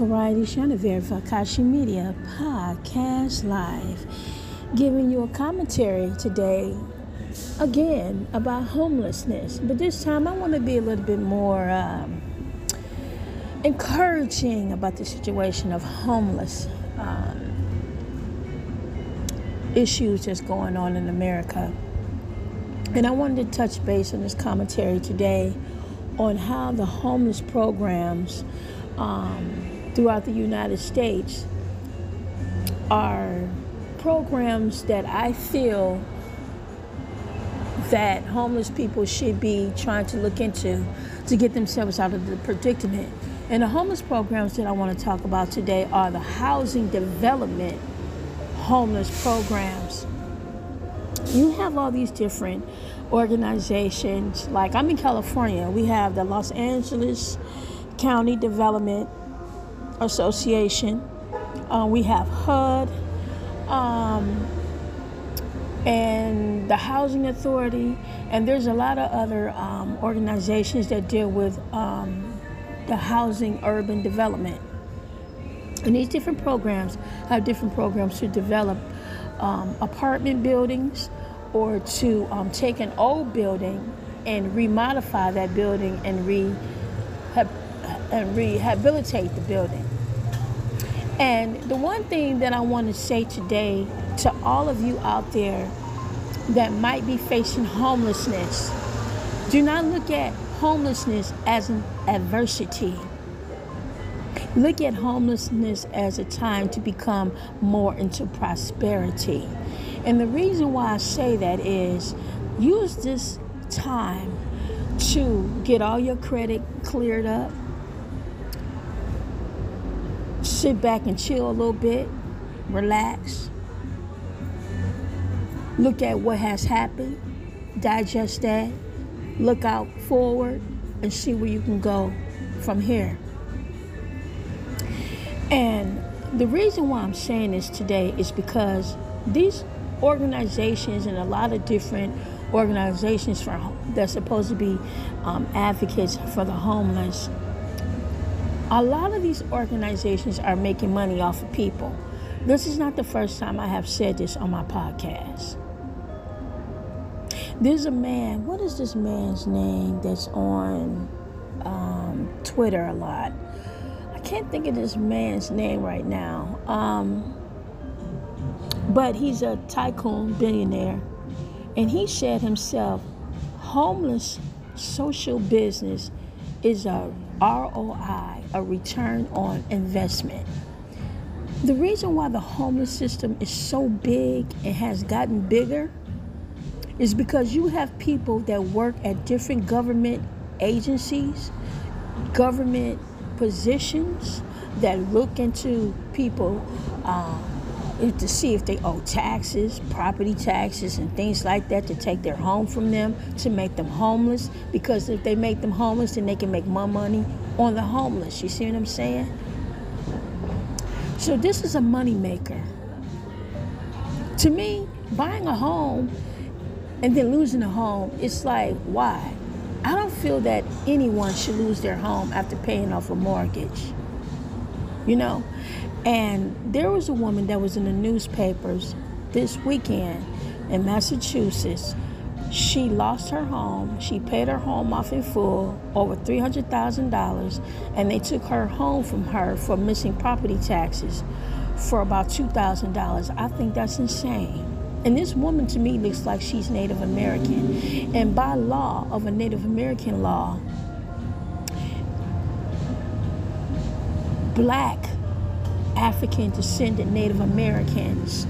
Variety Chenevert for Akashi Media Podcast Live, giving you a commentary today again about homelessness. But this time I want to be a little bit more um, encouraging about the situation of homeless um, issues that's going on in America. And I wanted to touch base on this commentary today on how the homeless programs um, throughout the United States are programs that I feel that homeless people should be trying to look into to get themselves out of the predicament. And the homeless programs that I want to talk about today are the housing development homeless programs. You have all these different organizations. Like I'm in California, we have the Los Angeles County Development Association. Uh, we have HUD um, and the Housing Authority, and there's a lot of other um, organizations that deal with um, the housing urban development. And these different programs have different programs to develop um, apartment buildings or to um, take an old building and remodify that building and re and rehabilitate the building. And the one thing that I want to say today to all of you out there that might be facing homelessness, do not look at homelessness as an adversity. Look at homelessness as a time to become more into prosperity. And the reason why I say that is use this time to get all your credit cleared up. Sit back and chill a little bit, relax. Look at what has happened, digest that, look out forward, and see where you can go from here. And the reason why I'm saying this today is because these organizations and a lot of different organizations for that's supposed to be um, advocates for the homeless. A lot of these organizations are making money off of people. This is not the first time I have said this on my podcast. There's a man, what is this man's name that's on um, Twitter a lot? I can't think of this man's name right now. Um, but he's a tycoon billionaire. And he said himself, homeless social business is a ROI, a return on investment. The reason why the homeless system is so big and has gotten bigger is because you have people that work at different government agencies, government positions that look into people. Uh, Um, to see if they owe taxes, property taxes, and things like that to take their home from them, to make them homeless. Because if they make them homeless, then they can make more money on the homeless. You see what I'm saying? So this is a money maker. To me, buying a home and then losing a home, it's like, why? I don't feel that anyone should lose their home after paying off a mortgage. You know? And there was a woman that was in the newspapers this weekend in Massachusetts. She lost her home. She paid her home off in full, over $300,000, and they took her home from her for missing property taxes for about $2,000. I think that's insane. And this woman to me looks like she's Native American. And by law of a Native American law, black African descendant Native Americans,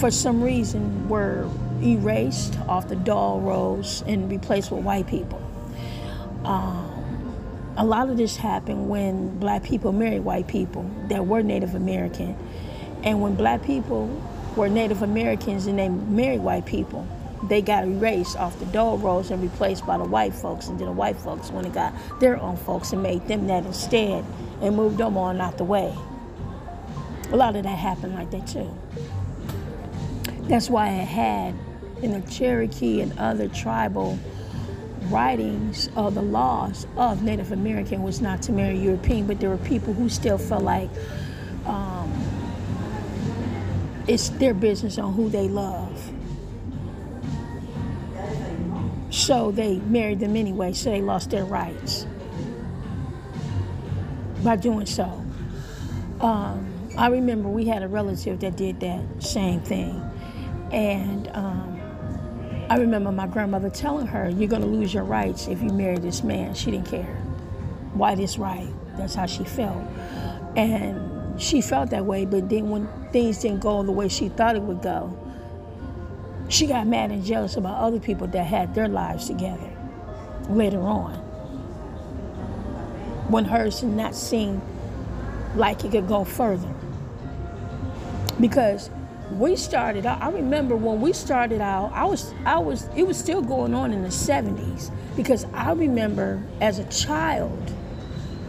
for some reason, were erased off the Dawes Rolls and replaced with white people. Um, a lot of this happened when black people married white people that were Native American. And when black people were Native Americans and they married white people, they got erased off the Dawes Rolls and replaced by the white folks. And then the white folks went and got their own folks and made them that instead and moved them on out the way. A lot of that happened like that too. That's why I had in the Cherokee and other tribal writings of the laws of Native American was not to marry European, but there were people who still felt like um, it's their business on who they love. So they married them anyway, so they lost their rights by doing so. Um, I remember we had a relative that did that same thing. And um, I remember my grandmother telling her, You're going to lose your rights if you marry this man. She didn't care. White is right. That's how she felt. And she felt that way, but then when things didn't go the way she thought it would go, she got mad and jealous about other people that had their lives together later on. When hers did not seem like it could go further. Because we started out, I remember when we started out, I was, I was, it was still going on in the 70s because I remember as a child,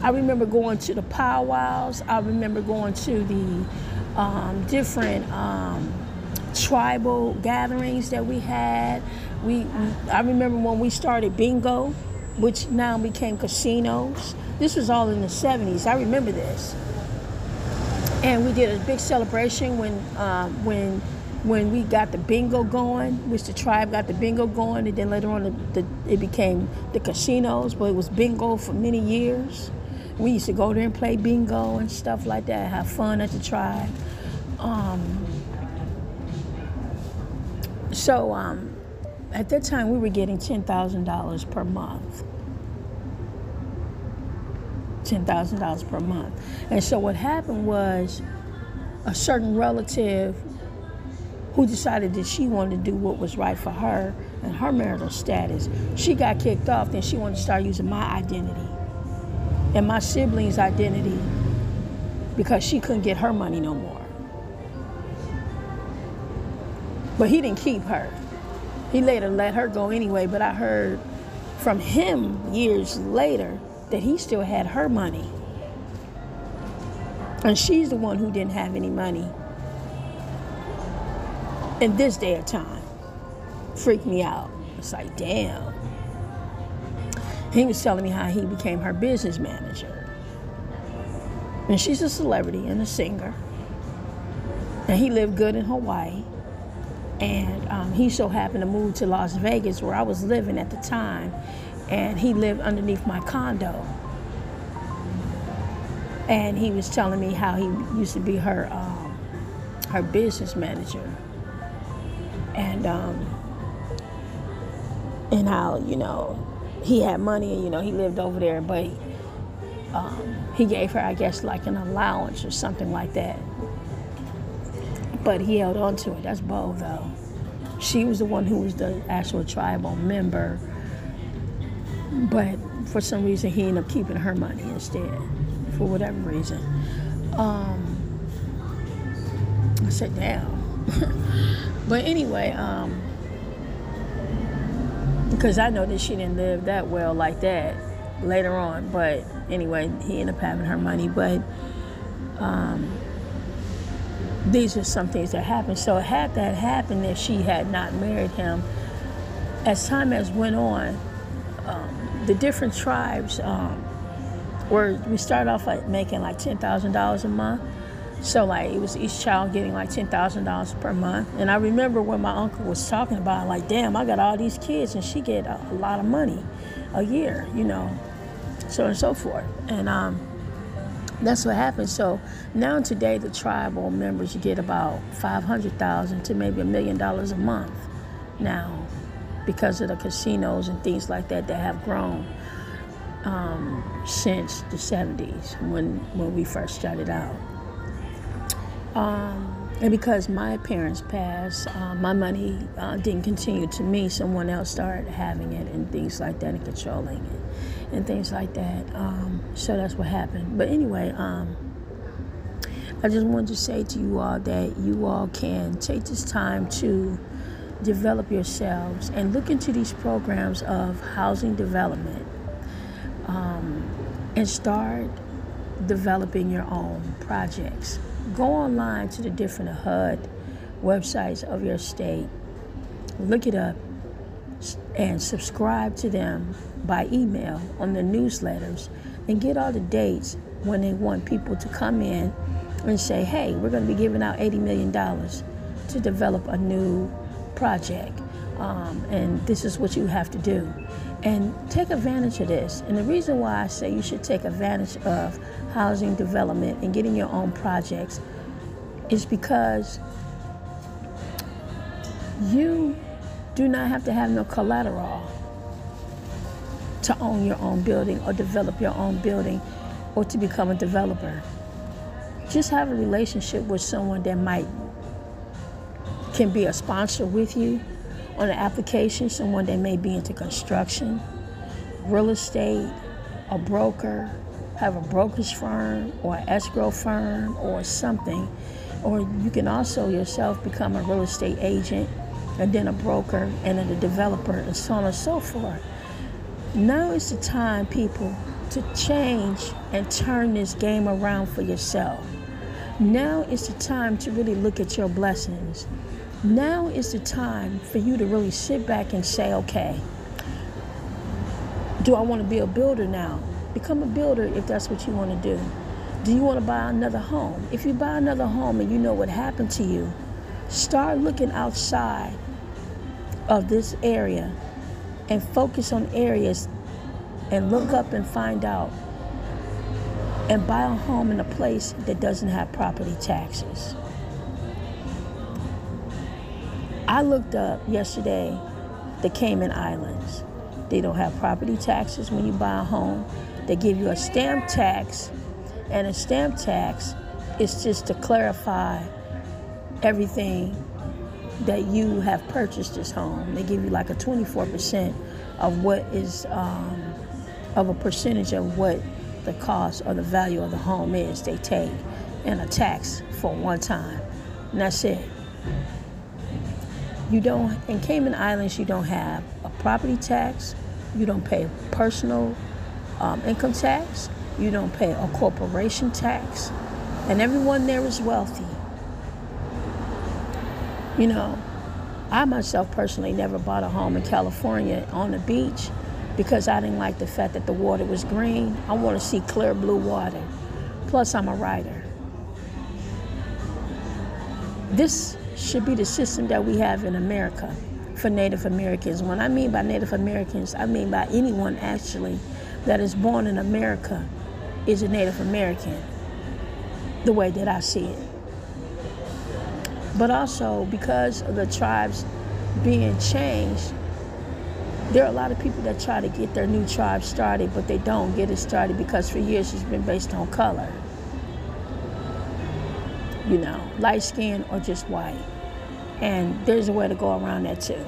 I remember going to the powwows, I remember going to the um, different um, tribal gatherings that we had. We, I remember when we started bingo, which now became casinos. This was all in the 70s. I remember this and we did a big celebration when um, when when we got the bingo going, which the tribe got the bingo going, and then later on the, the, it became the casinos, but it was bingo for many years. We used to go there and play bingo and stuff like that, have fun at the tribe. Um, so um, at that time, we were getting ten thousand dollars per month. $10,000 per month. And so what happened was a certain relative who decided that she wanted to do what was right for her and her marital status, she got kicked off, then she wanted to start using my identity and my siblings' identity because she couldn't get her money no more. But he didn't keep her. He later let her go anyway, but I heard from him years later that he still had her money. And she's the one who didn't have any money in this day of time. Freaked me out. It's like, damn. He was telling me how he became her business manager. And she's a celebrity and a singer. And he lived good in Hawaii. And um, he so happened to move to Las Vegas, where I was living at the time and he lived underneath my condo. And he was telling me how he used to be her um, her business manager, and um, and how you know he had money and you know he lived over there, but um, he gave her I guess like an allowance or something like that. But he held on to it. That's Bo though. She was the one who was the actual tribal member but for some reason, he ended up keeping her money instead, for whatever reason. Um, I said, damn. but anyway, um, because I know that she didn't live that well like that later on. But anyway, he ended up having her money. But um, these are some things that happened. So had that happened if she had not married him, as time has went on, um, the different tribes um, where we started off like making like ten thousand dollars a month. So like it was each child getting like ten thousand dollars per month. And I remember when my uncle was talking about like, damn, I got all these kids and she get a, a lot of money a year, you know, so and so forth. And um, that's what happened. So now today the tribal members get about five hundred thousand to maybe a million dollars a month now because of the casinos and things like that that have grown um, since the 70s when, when we first started out. Um, and because my parents passed, uh, my money uh, didn't continue to me. Someone else started having it and things like that and controlling it and things like that. Um, so that's what happened. But anyway, um, I just wanted to say to you all that you all can take this time to develop yourselves and look into these programs of housing development um, and start developing your own projects. Go online to the different HUD websites of your state, look it up, and subscribe to them by email on the newsletters and get all the dates when they want people to come in and say, hey, we're going to be giving out $80 million to develop a new project. Um, and this is what you have to do. And take advantage of this. And the reason why I say you should take advantage of housing development and getting your own projects is because you do not have to have no collateral to own your own building or develop your own building or to become a developer. Just have a relationship with someone that might can be a sponsor with you on an application, someone that may be into construction, real estate, a broker, have a brokerage firm or an escrow firm or something. Or you can also yourself become a real estate agent and then a broker and then a developer and so on and so forth. Now is the time, people, to change and turn this game around for yourself. Now is the time to really look at your blessings. Now is the time for you to really sit back and say, okay, do I want to be a builder now? Become a builder if that's what you want to do. Do you want to buy another home? If you buy another home and you know what happened to you, start looking outside of this area and focus on areas and look up and find out and buy a home in a place that doesn't have property taxes. I looked up yesterday the Cayman Islands. They don't have property taxes when you buy a home. They give you a stamp tax, and a stamp tax is just to clarify everything that you have purchased this home. They give you like a 24% of what is, um, of a percentage of what the cost or the value of the home is, they take, and a tax for one time. And that's it. You don't, in Cayman Islands, you don't have a property tax, you don't pay personal um, income tax, you don't pay a corporation tax, and everyone there is wealthy. You know, I myself personally never bought a home in California on the beach because I didn't like the fact that the water was green. I want to see clear blue water. Plus, I'm a writer. This should be the system that we have in America for Native Americans. When I mean by Native Americans, I mean by anyone actually that is born in America is a Native American, the way that I see it but also because of the tribes being changed, there are a lot of people that try to get their new tribe started, but they don't get it started because for years it's been based on color. You know, light skin or just white. And there's a way to go around that too.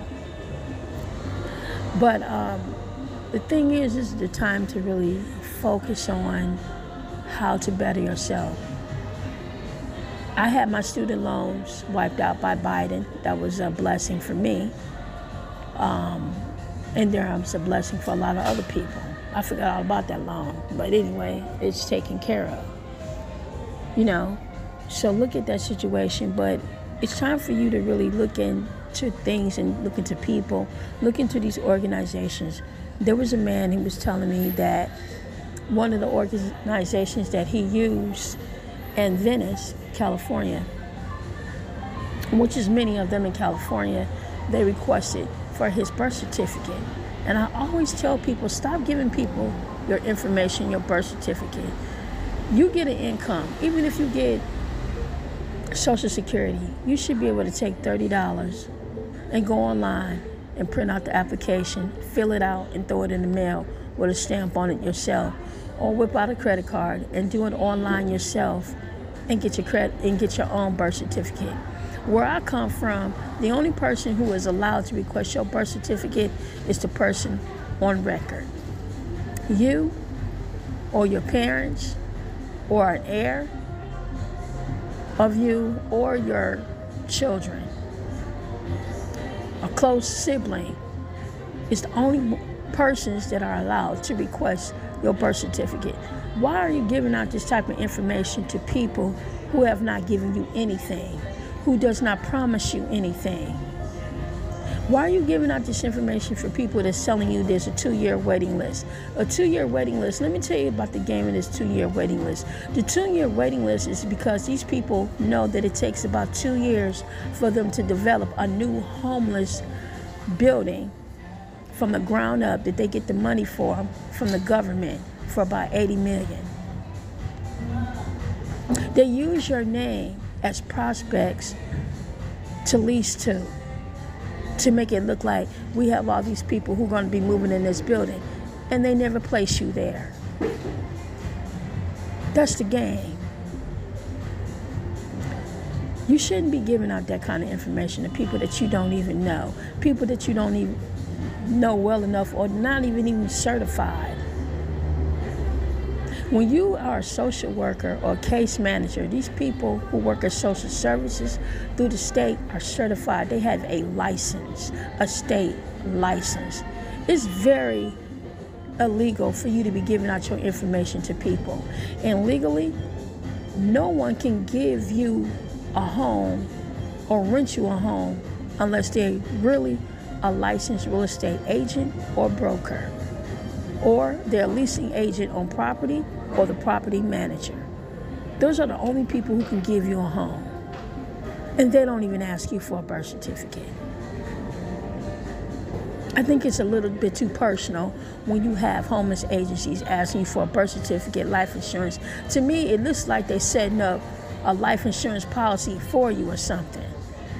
But um, the thing is, this is the time to really focus on how to better yourself I had my student loans wiped out by Biden. That was a blessing for me. Um, and there was a blessing for a lot of other people. I forgot all about that loan. But anyway, it's taken care of. You know, so look at that situation. But it's time for you to really look into things and look into people, look into these organizations. There was a man who was telling me that one of the organizations that he used in Venice California, which is many of them in California, they requested for his birth certificate. And I always tell people stop giving people your information, your birth certificate. You get an income, even if you get Social Security, you should be able to take $30 and go online and print out the application, fill it out, and throw it in the mail with a stamp on it yourself. Or whip out a credit card and do it online yourself and get your credit and get your own birth certificate. Where I come from, the only person who is allowed to request your birth certificate is the person on record. You or your parents or an heir of you or your children, a close sibling, is the only persons that are allowed to request your birth certificate. Why are you giving out this type of information to people who have not given you anything, who does not promise you anything? Why are you giving out this information for people that's telling you there's a two year waiting list? A two year waiting list, let me tell you about the game of this two year waiting list. The two year waiting list is because these people know that it takes about two years for them to develop a new homeless building from the ground up that they get the money for from the government for about 80 million. They use your name as prospects to lease to to make it look like we have all these people who are going to be moving in this building, and they never place you there. That's the game. You shouldn't be giving out that kind of information to people that you don't even know, people that you don't even know well enough or not even even certified. When you are a social worker or case manager, these people who work at social services through the state are certified. They have a license, a state license. It's very illegal for you to be giving out your information to people. And legally, no one can give you a home or rent you a home unless they're really a licensed real estate agent or broker or they're a leasing agent on property or the property manager. Those are the only people who can give you a home. And they don't even ask you for a birth certificate. I think it's a little bit too personal when you have homeless agencies asking for a birth certificate, life insurance. To me, it looks like they're setting up a life insurance policy for you or something.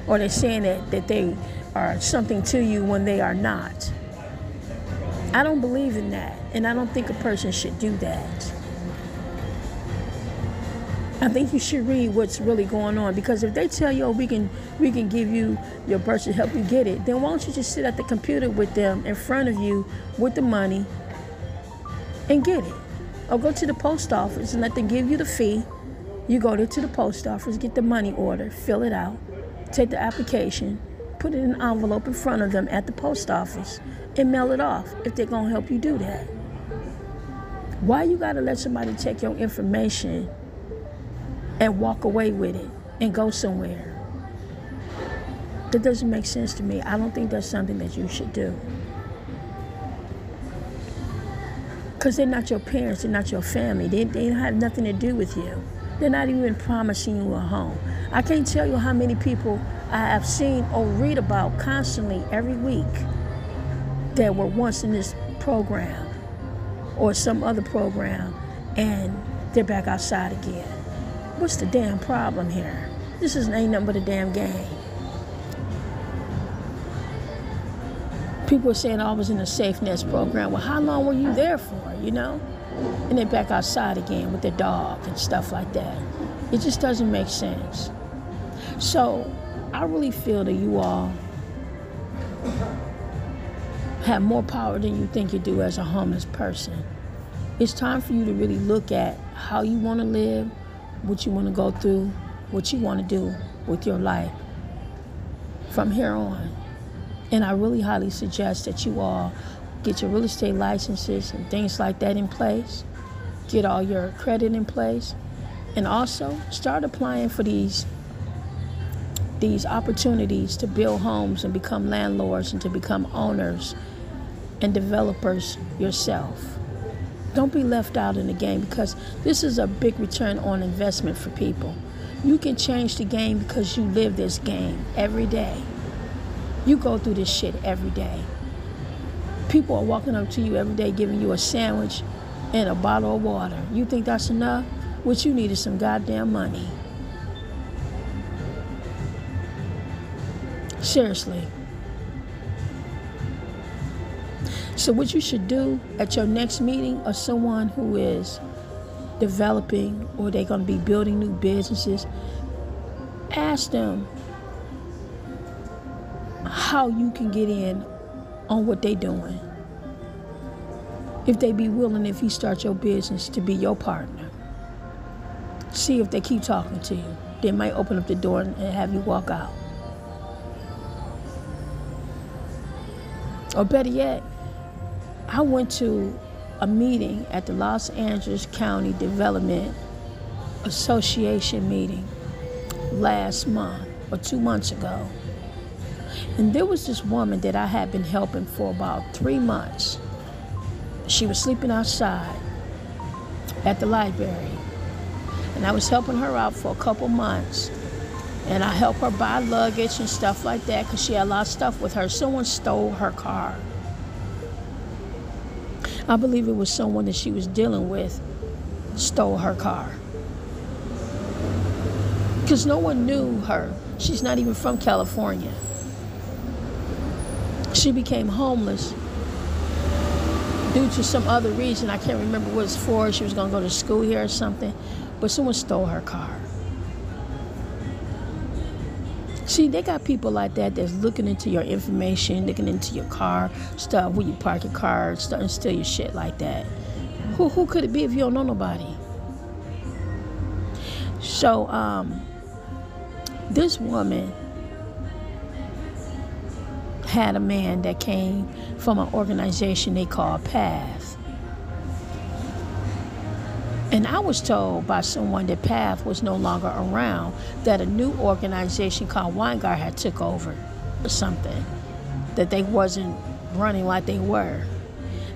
Or they're saying that, that they are something to you when they are not. I don't believe in that, and I don't think a person should do that. I think you should read what's really going on because if they tell you, oh, we can we can give you your birth to help you get it, then why don't you just sit at the computer with them in front of you with the money and get it? Or go to the post office and let them give you the fee. You go there to the post office, get the money order, fill it out, take the application, put it in an envelope in front of them at the post office, and mail it off if they're gonna help you do that. Why you gotta let somebody take your information and walk away with it and go somewhere. That doesn't make sense to me. I don't think that's something that you should do. Because they're not your parents, they're not your family. They, they have nothing to do with you. They're not even promising you a home. I can't tell you how many people I have seen or read about constantly every week that were once in this program or some other program and they're back outside again. What's the damn problem here? This is ain't nothing but a damn game. People are saying I was in a Safe Nest program. Well, how long were you there for, you know? And they're back outside again with their dog and stuff like that. It just doesn't make sense. So I really feel that you all have more power than you think you do as a homeless person. It's time for you to really look at how you want to live, what you want to go through, what you want to do with your life from here on. And I really highly suggest that you all get your real estate licenses and things like that in place, get all your credit in place, and also start applying for these these opportunities to build homes and become landlords and to become owners and developers yourself. Don't be left out in the game because this is a big return on investment for people. You can change the game because you live this game every day. You go through this shit every day. People are walking up to you every day giving you a sandwich and a bottle of water. You think that's enough? What you need is some goddamn money. Seriously. So, what you should do at your next meeting of someone who is developing or they're going to be building new businesses, ask them how you can get in on what they're doing. If they be willing, if you start your business, to be your partner. See if they keep talking to you. They might open up the door and have you walk out. Or better yet, I went to a meeting at the Los Angeles County Development Association meeting last month or two months ago. And there was this woman that I had been helping for about three months. She was sleeping outside at the library. And I was helping her out for a couple months. And I helped her buy luggage and stuff like that because she had a lot of stuff with her. Someone stole her car. I believe it was someone that she was dealing with stole her car. Because no one knew her. She's not even from California. She became homeless due to some other reason. I can't remember what it was for. She was going to go to school here or something. But someone stole her car. See, they got people like that that's looking into your information, looking into your car, stuff, where you park your car, stuff, and steal your shit like that. Who, who could it be if you don't know nobody? So, um, this woman had a man that came from an organization they call PATH. And I was told by someone that PATH was no longer around, that a new organization called Weingart had took over or something, that they wasn't running like they were.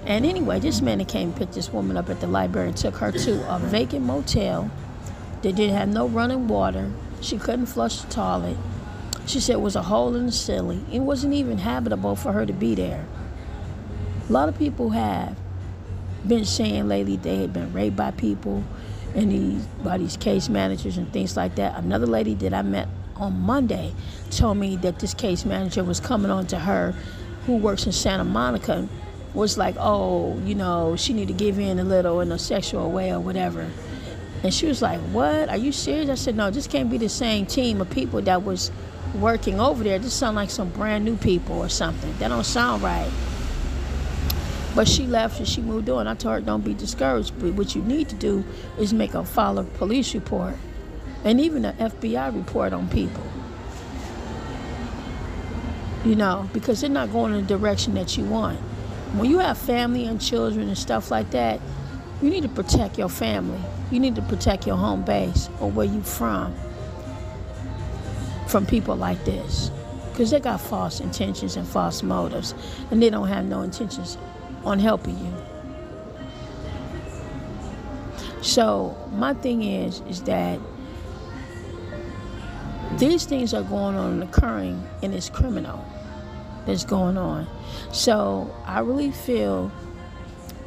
And anyway, this man came picked this woman up at the library and took her to a vacant motel that didn't have no running water. She couldn't flush the toilet. She said it was a hole in the ceiling. It wasn't even habitable for her to be there. A lot of people have been saying lately they had been raped by people and these by these case managers and things like that. Another lady that I met on Monday told me that this case manager was coming on to her who works in Santa Monica was like, oh, you know, she need to give in a little in a sexual way or whatever. And she was like, what? Are you serious? I said, no, this can't be the same team of people that was working over there. This sound like some brand new people or something. That don't sound right. But she left and she moved on. I told her, don't be discouraged. But what you need to do is make a file follow police report and even an FBI report on people. You know, because they're not going in the direction that you want. When you have family and children and stuff like that, you need to protect your family. You need to protect your home base or where you're from from people like this because they got false intentions and false motives and they don't have no intentions on helping you so my thing is is that these things are going on and occurring and it's criminal that's going on so i really feel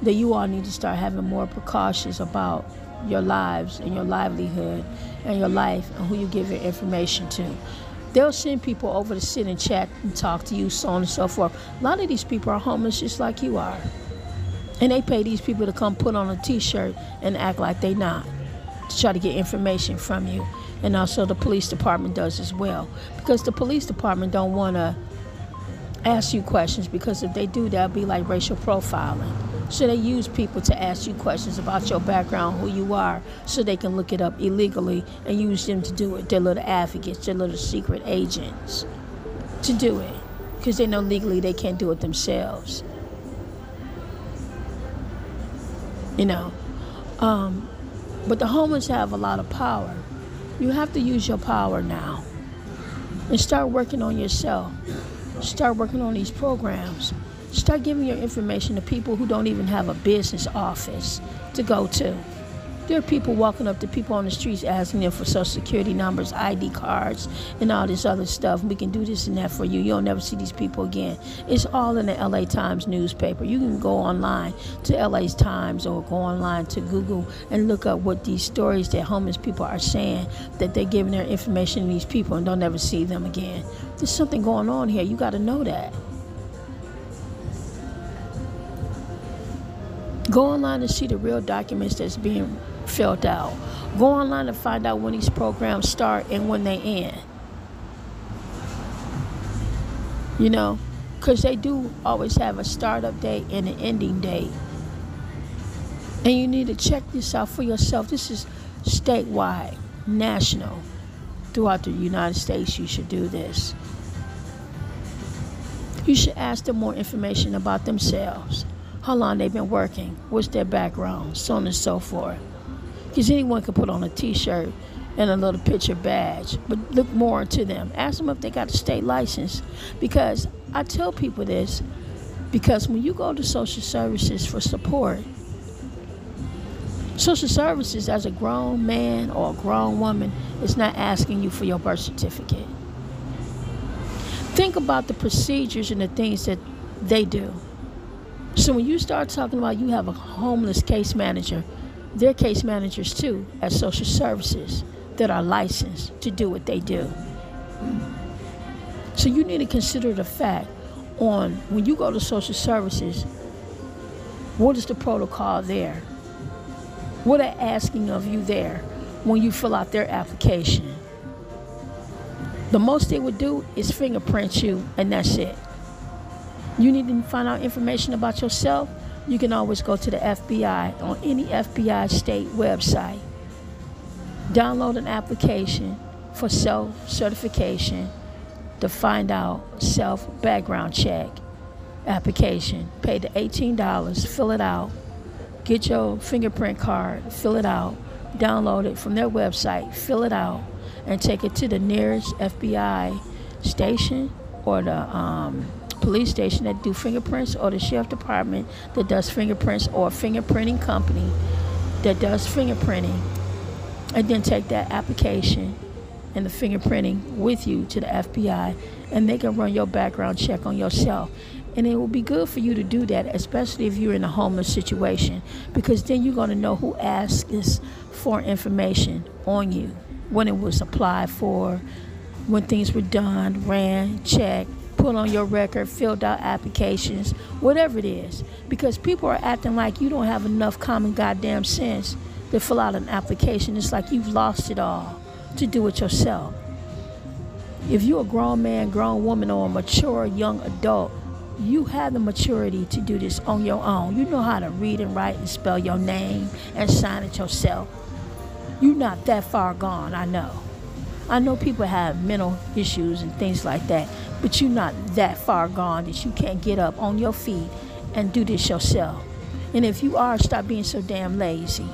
that you all need to start having more precautions about your lives and your livelihood and your life and who you give your information to. They'll send people over to sit and chat and talk to you, so on and so forth. A lot of these people are homeless just like you are. And they pay these people to come put on a t shirt and act like they're not to try to get information from you. And also the police department does as well. Because the police department don't want to ask you questions because if they do, that'll be like racial profiling. So they use people to ask you questions about your background, who you are, so they can look it up illegally and use them to do it. They're little advocates, they're little secret agents to do it because they know legally they can't do it themselves. You know, um, but the homeless have a lot of power. You have to use your power now and start working on yourself. Start working on these programs. Start giving your information to people who don't even have a business office to go to. There are people walking up to people on the streets asking them for social security numbers, ID cards, and all this other stuff. We can do this and that for you. You'll never see these people again. It's all in the LA Times newspaper. You can go online to LA Times or go online to Google and look up what these stories that homeless people are saying that they're giving their information to these people and don't ever see them again. There's something going on here. You got to know that. Go online and see the real documents that's being filled out. Go online and find out when these programs start and when they end. You know, because they do always have a startup date and an ending date. And you need to check this out for yourself. This is statewide, national. Throughout the United States, you should do this. You should ask them more information about themselves how long they've been working, what's their background, so on and so forth. Because anyone can put on a t shirt and a little picture badge. But look more into them. Ask them if they got a state license. Because I tell people this because when you go to social services for support, social services as a grown man or a grown woman is not asking you for your birth certificate. Think about the procedures and the things that they do. So when you start talking about you have a homeless case manager, they're case managers too at social services that are licensed to do what they do. So you need to consider the fact on when you go to social services, what is the protocol there? What are asking of you there when you fill out their application? The most they would do is fingerprint you, and that's it. You need to find out information about yourself. You can always go to the FBI on any FBI state website. Download an application for self certification to find out self background check application. Pay the $18, fill it out, get your fingerprint card, fill it out, download it from their website, fill it out, and take it to the nearest FBI station or the um, police station that do fingerprints or the sheriff department that does fingerprints or a fingerprinting company that does fingerprinting and then take that application and the fingerprinting with you to the FBI and they can run your background check on yourself. And it will be good for you to do that especially if you're in a homeless situation because then you're going to know who asks for information on you when it was applied for when things were done ran checked put on your record, filled out applications, whatever it is. Because people are acting like you don't have enough common goddamn sense to fill out an application. It's like you've lost it all to do it yourself. If you're a grown man, grown woman, or a mature young adult, you have the maturity to do this on your own. You know how to read and write and spell your name and sign it yourself. You're not that far gone, I know. I know people have mental issues and things like that, but you're not that far gone that you can't get up on your feet and do this yourself. And if you are, stop being so damn lazy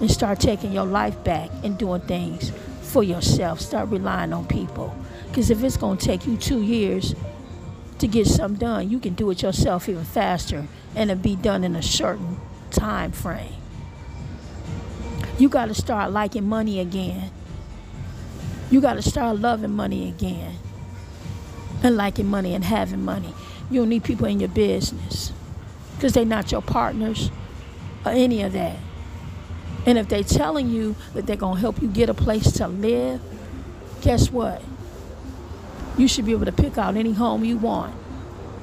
and start taking your life back and doing things for yourself. Start relying on people. Because if it's going to take you two years to get something done, you can do it yourself even faster and it'll be done in a certain time frame. You got to start liking money again. You got to start loving money again and liking money and having money. You don't need people in your business because they're not your partners or any of that. And if they're telling you that they're going to help you get a place to live, guess what? You should be able to pick out any home you want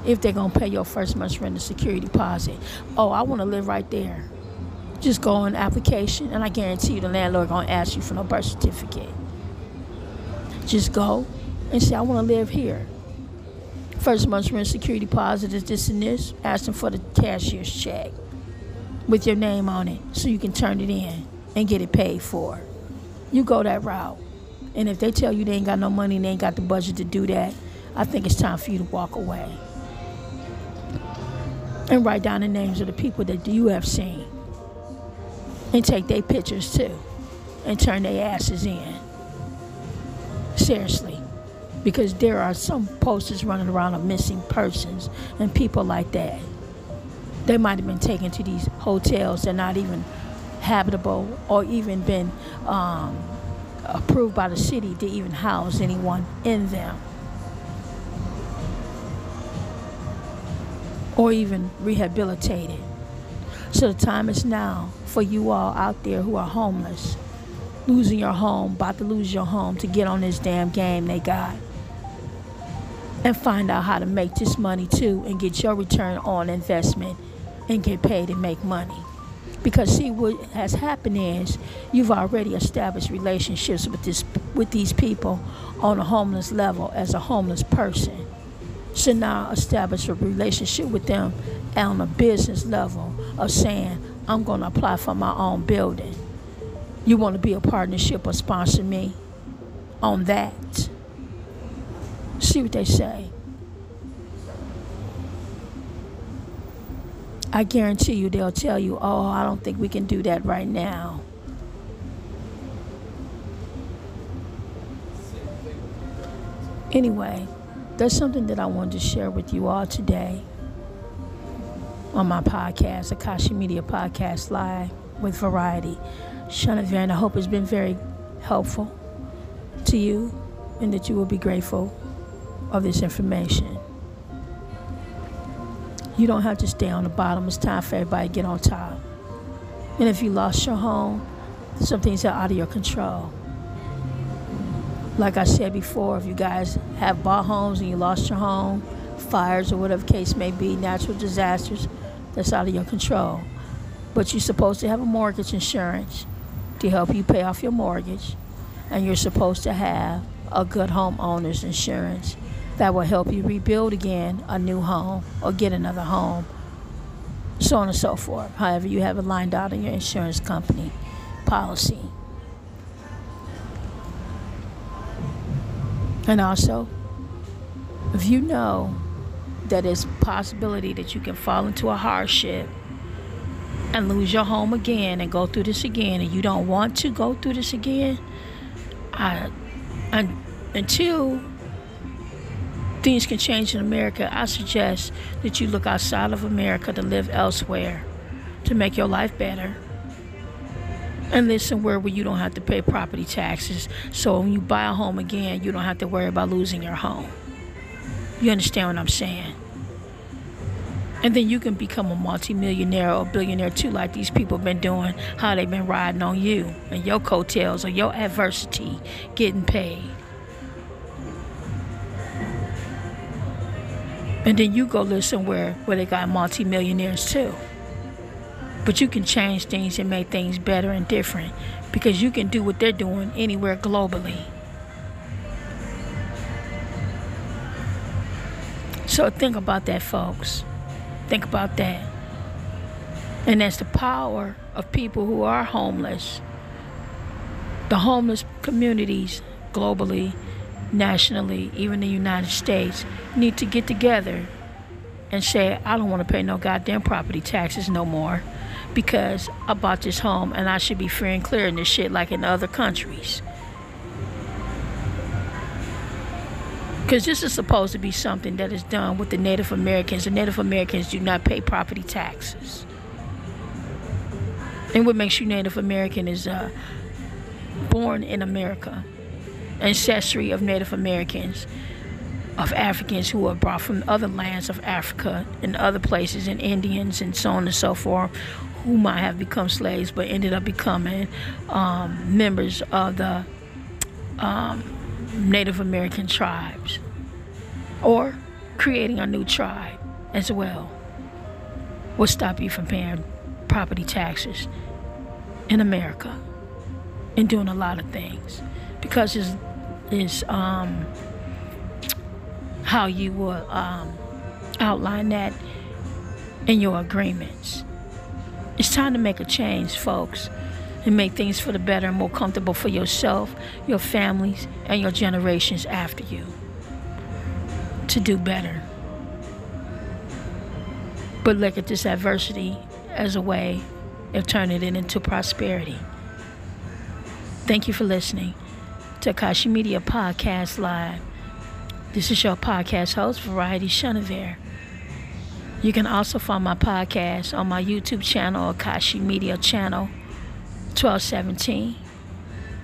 if they're going to pay your first month's rent and security deposit. Oh, I want to live right there. Just go on application, and I guarantee you the landlord going to ask you for no birth certificate. Just go and say, I want to live here. First month's rent, security deposit is this and this. Ask them for the cashier's check with your name on it so you can turn it in and get it paid for. You go that route. And if they tell you they ain't got no money and they ain't got the budget to do that, I think it's time for you to walk away. And write down the names of the people that you have seen. And take their pictures too. And turn their asses in. Seriously. Because there are some posters running around of missing persons and people like that. They might have been taken to these hotels that are not even habitable or even been um, approved by the city to even house anyone in them. Or even rehabilitated. So the time is now for you all out there who are homeless losing your home, about to lose your home, to get on this damn game they got and find out how to make this money too and get your return on investment and get paid and make money. Because see what has happened is you've already established relationships with this with these people on a homeless level as a homeless person. So now establish a relationship with them on a business level of saying, I'm gonna apply for my own building you want to be a partnership or sponsor me on that. See what they say. I guarantee you they'll tell you, oh, I don't think we can do that right now. Anyway, there's something that I wanted to share with you all today on my podcast, Akashi Media Podcast Live with Variety. Shana Van, I hope it's been very helpful to you and that you will be grateful of this information. You don't have to stay on the bottom. It's time for everybody to get on top. And if you lost your home, some things are out of your control. Like I said before, if you guys have bought homes and you lost your home, fires or whatever case may be, natural disasters, that's out of your control. But you're supposed to have a mortgage insurance to help you pay off your mortgage. And you're supposed to have a good homeowner's insurance that will help you rebuild again a new home or get another home, so on and so forth. However, you have it lined out in your insurance company policy. And also, if you know that it's possibility that you can fall into a hardship and lose your home again and go through this again and you don't want to go through this again, I, I until things can change in America, I suggest that you look outside of America to live elsewhere to make your life better. And live somewhere where you don't have to pay property taxes. So when you buy a home again, you don't have to worry about losing your home. You understand what I'm saying? And then you can become a multimillionaire or billionaire too, like these people have been doing, how they've been riding on you and your coattails or your adversity getting paid. And then you go live somewhere where they got multimillionaires too. But you can change things and make things better and different because you can do what they're doing anywhere globally. So think about that, folks. Think about that. And that's the power of people who are homeless. The homeless communities globally nationally, even the United States, need to get together and say, I don't want to pay no goddamn property taxes no more because I bought this home and I should be free and clear in this shit like in other countries. Because this is supposed to be something that is done with the Native Americans. The Native Americans do not pay property taxes. And what makes you Native American is uh, born in America ancestry of Native Americans, of Africans who were brought from other lands of Africa and other places, and Indians and so on and so forth, who might have become slaves but ended up becoming um, members of the um, Native American tribes, or creating a new tribe as well. Will stop you from paying property taxes in America and doing a lot of things because it's, it's um, how you will um, outline that in your agreements. It's time to make a change, folks, and make things for the better and more comfortable for yourself, your families, and your generations after you to do better. But look at this adversity as a way of turning it into prosperity. Thank you for listening. Akashi Media Podcast Live. This is your podcast host, Variety Chenevert. You can also find my podcast on my YouTube channel, Akashi Media Channel 1217,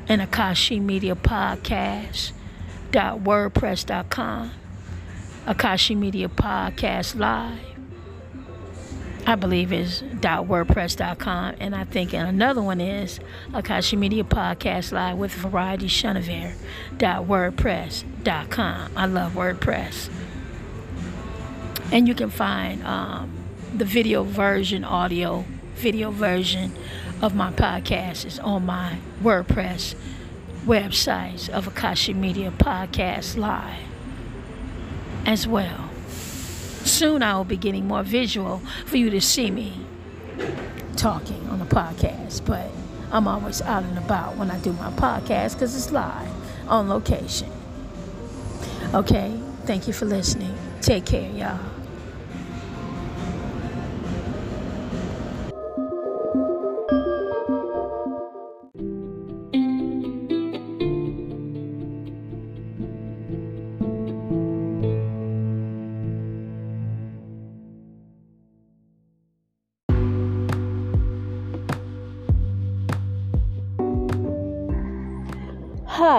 and Akashi Media Podcast dot Akashi Media Podcast Live. I believe is .wordpress.com, and I think another one is Akashi Media Podcast Live with Variety Chenevert .wordpress.com. I love WordPress, and you can find um, the video version, audio video version of my podcast is on my WordPress websites of Akashi Media Podcast Live as well. Soon I will be getting more visual for you to see me talking on the podcast, but I'm always out and about when I do my podcast because it's live on location. Okay, thank you for listening. Take care, y'all.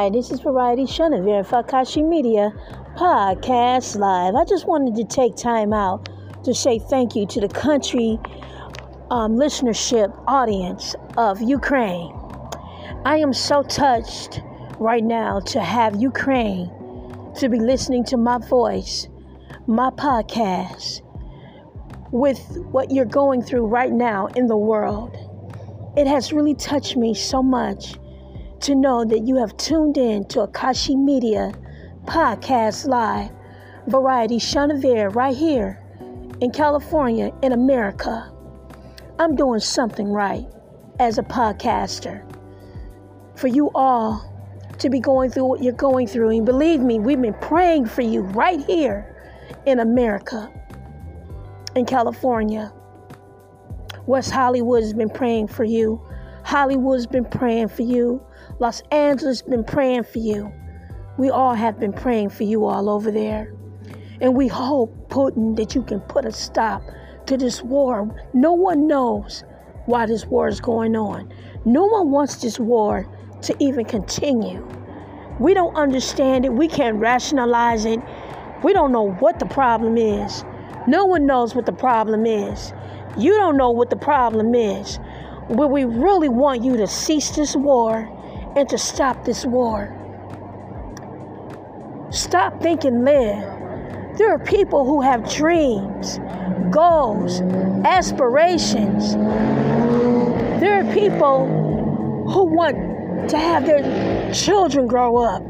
Hi, this is Variety Chenevert for Akashi Media Podcast Live. I just wanted to take time out to say thank you to the country um, listenership audience of Ukraine. I am so touched right now to have Ukraine to be listening to my voice, my podcast, with what you're going through right now in the world. It has really touched me so much to know that you have tuned in to Akashi Media Podcast Live Variety Chenevert right here in California, in America. I'm doing something right as a podcaster. For you all to be going through what you're going through. And believe me, we've been praying for you right here in America, in California. West Hollywood has been praying for you. Hollywood's been praying for you. Los Angeles been praying for you. We all have been praying for you all over there. And we hope, Putin, that you can put a stop to this war. No one knows why this war is going on. No one wants this war to even continue. We don't understand it. We can't rationalize it. We don't know what the problem is. No one knows what the problem is. You don't know what the problem is. But we really want you to cease this war and to stop this war. Stop thinking live. There are people who have dreams, goals, aspirations. There are people who want to have their children grow up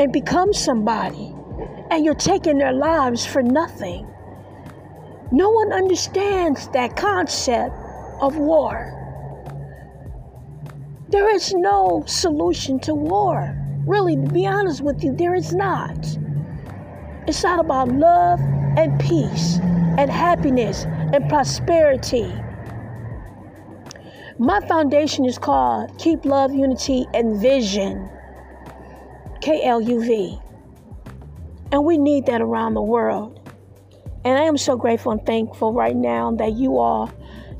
and become somebody, and you're taking their lives for nothing. No one understands that concept of war. There is no solution to war. Really, to be honest with you, there is not. It's not about love and peace and happiness and prosperity. My foundation is called Keep Love, Unity, and Vision. K L U V. And we need that around the world. And I am so grateful and thankful right now that you all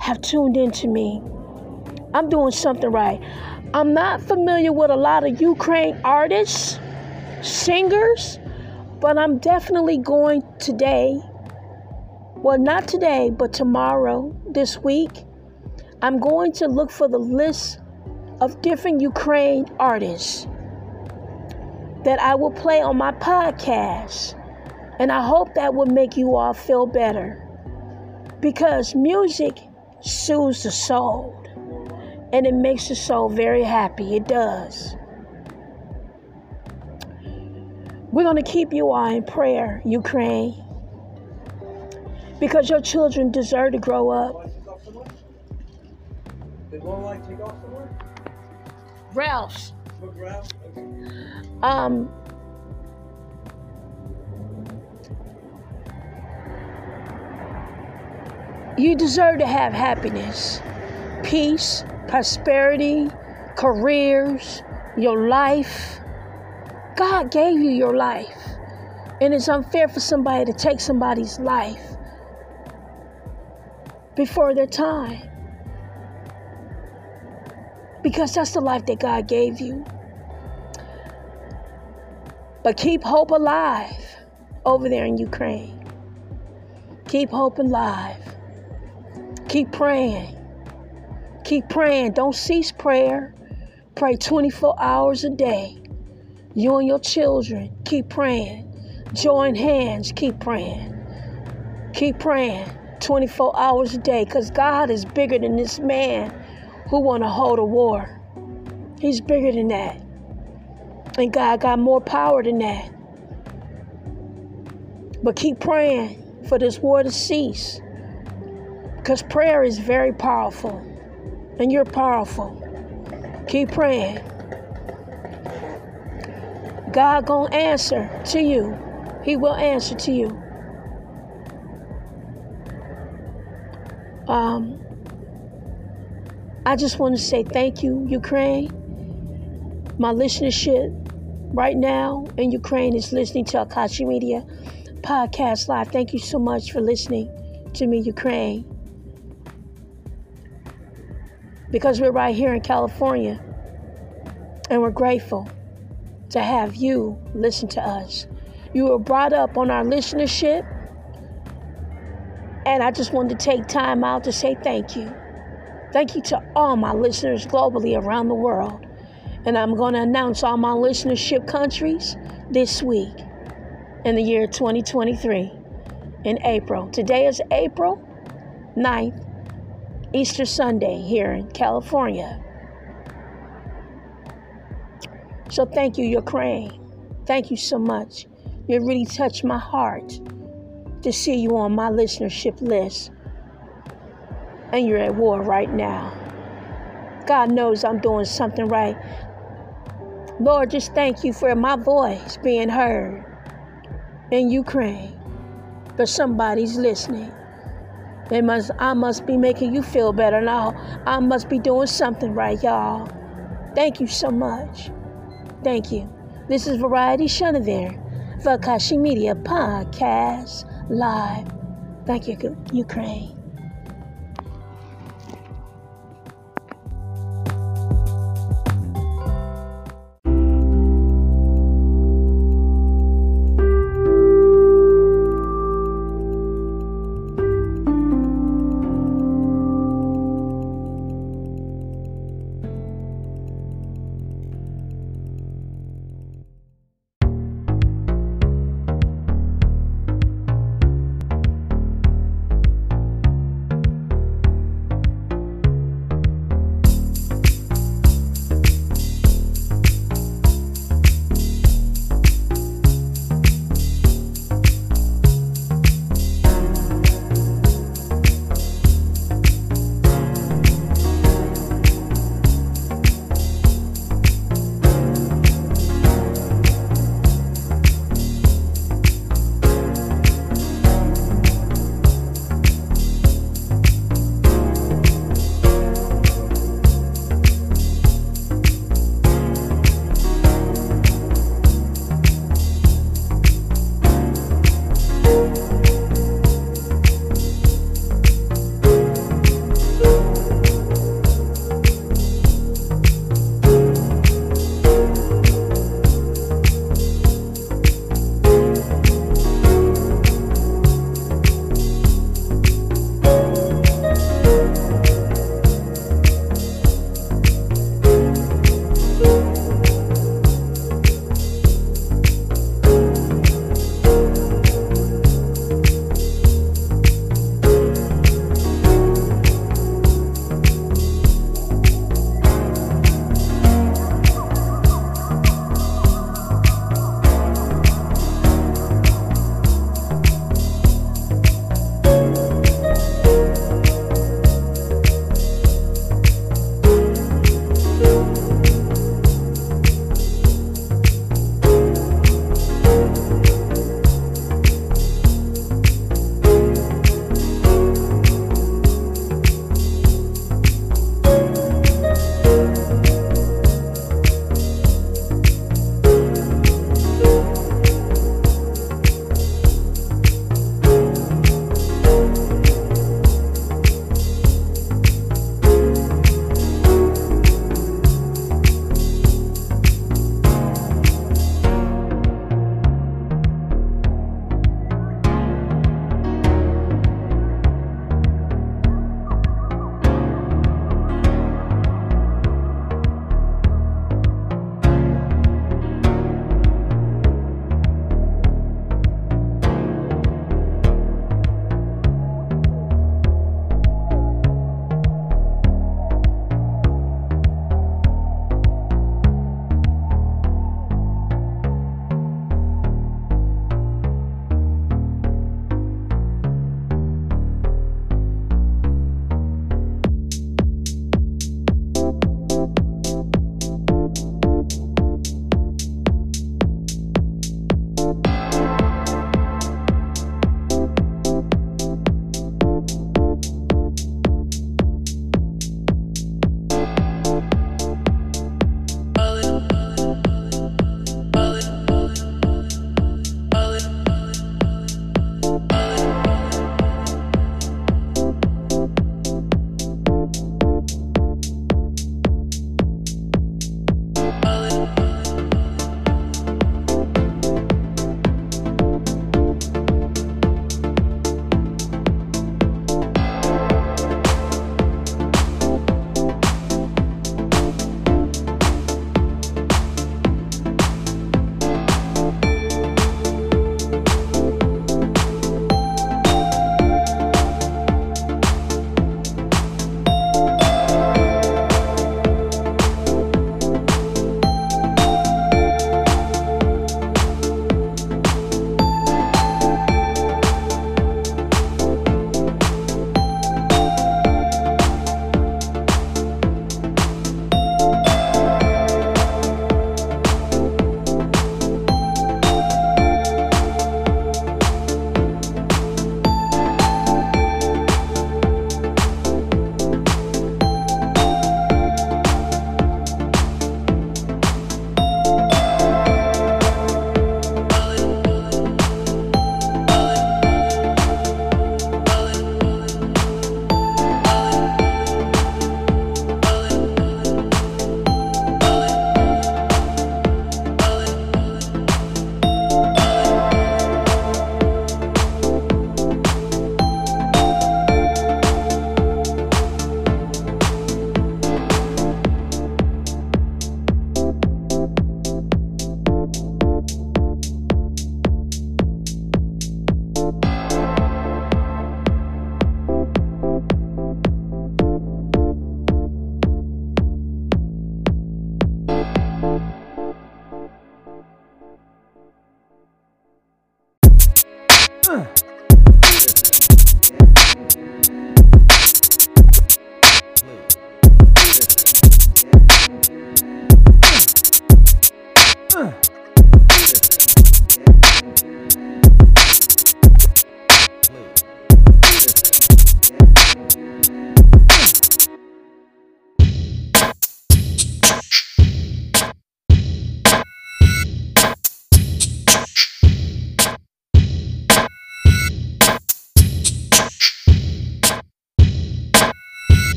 have tuned into me I'm doing something right. I'm not familiar with a lot of Ukraine artists, singers, but I'm definitely going today. Well, not today, but tomorrow, this week. I'm going to look for the list of different Ukraine artists that I will play on my podcast. And I hope that will make you all feel better. Because music soothes the soul and it makes the soul very happy. It does. We're going to keep you all in prayer, Ukraine, because your children deserve to grow up. Ralph's. Um, you deserve to have happiness, peace, prosperity, careers, your life. God gave you your life. And it's unfair for somebody to take somebody's life before their time. Because that's the life that God gave you. But keep hope alive over there in Ukraine. Keep hope alive. Keep praying. Keep praying. Don't cease prayer. Pray 24 hours a day. You and your children, keep praying. Join hands, keep praying. Keep praying 24 hours a day because God is bigger than this man who want to hold a war. He's bigger than that. And God got more power than that. But keep praying for this war to cease because prayer is very powerful and you're powerful. Keep praying. God gonna answer to you. He will answer to you. Um, I just want to say thank you, Ukraine. My listenership right now in Ukraine is listening to Akashi Media Podcast Live. Thank you so much for listening to me, Ukraine because we're right here in California and we're grateful. to have you listen to us. You were brought up on our listenership, and I just wanted to take time out to say thank you. Thank you to all my listeners globally around the world. And I'm going to announce all my listenership countries this week in the year 2023 in April. Today is April 9th, Easter Sunday here in California. So thank you, Ukraine. Thank you so much. You really touched my heart to see you on my listenership list. And you're at war right now. God knows I'm doing something right. Lord, just thank you for my voice being heard in Ukraine. But somebody's listening. They must I must be making you feel better now. I must be doing something right, y'all. Thank you so much. Thank you. This is Variety Chenevert for Kashi Media Podcast Live. Thank you, Ukraine.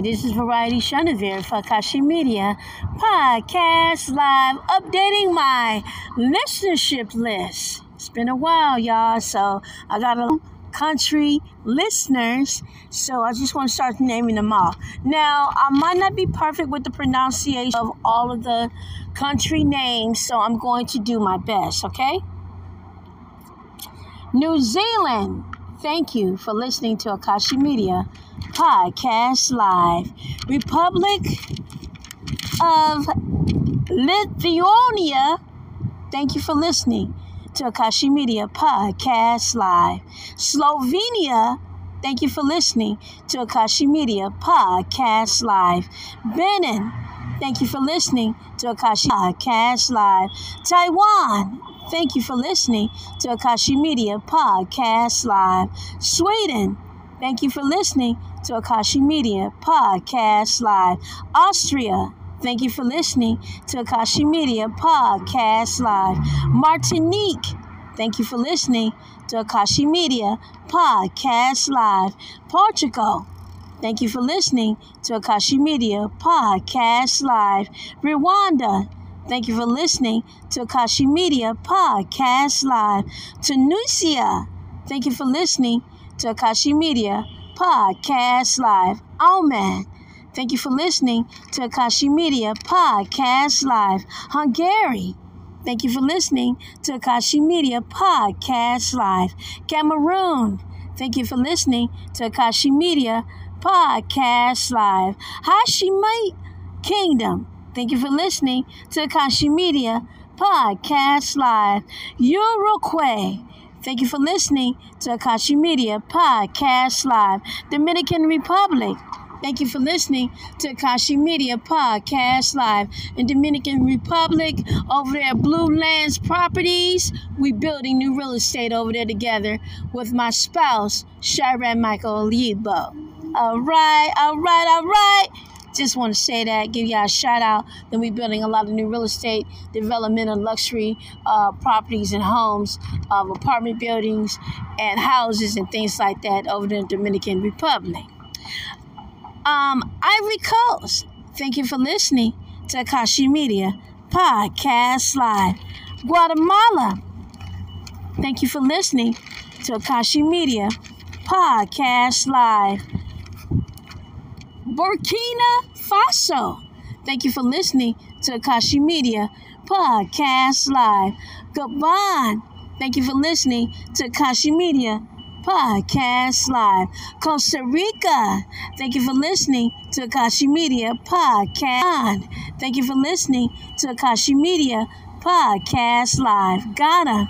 Hi, this is Variety Chenevert for Akashi Media Podcast Live, updating my listenership list. It's been a while, y'all, so I got a country listeners, so I just want to start naming them all. Now, I might not be perfect with the pronunciation of all of the country names, so I'm going to do my best, okay? New Zealand, thank you for listening to Akashi Media Podcast Live. Republic of Lithuania, thank you for listening to Akashi Media Podcast Live. Slovenia, thank you for listening to Akashi Media Podcast Live. Benin, thank you for listening to Akashi Podcast Live. Taiwan, thank you for listening to Akashi Media Podcast Live. Sweden, thank you for listening to Akashi Media Podcast Live. Austria, Thank you for listening to Akashi Media Podcast Live. Martinique, thank you for listening to Akashi Media Podcast Live. Portugal, thank you for listening to Akashi Media Podcast Live. Rwanda, thank you for listening to Akashi Media Podcast Live. Tunisia, thank you for listening to Akashi Media Podcast Live. Oh, Oman, Thank you for listening to Akashi Media Podcast Live. Hungary. Thank you for listening to Akashi Media Podcast Live. Cameroon. Thank you for listening to Akashi Media Podcast Live. Hashemite Kingdom. Thank you for listening to Akashi Media Podcast Live. Uruguay. Thank you for listening to Akashi Media Podcast Live. Dominican Republic. Thank you for listening to Akashi Media Podcast Live in Dominican Republic over there Blue Lands Properties. We building new real estate over there together with my spouse, Sharon Michael Libo. All right, all right, all right. Just want to say that, give y'all a shout out. Then we're building a lot of new real estate development and luxury uh, properties and homes of apartment buildings and houses and things like that over in the Dominican Republic. Um, Ivory Coast, thank you for listening to Akashi Media Podcast Live. Guatemala, thank you for listening to Akashi Media Podcast Live. Burkina Faso, thank you for listening to Akashi Media Podcast Live. Gabon, thank you for listening to Akashi Media Podcast Live. Costa Rica, thank you for listening to Akashi Media Podcast. Thank you for listening to Akashi Media Podcast Live. Ghana,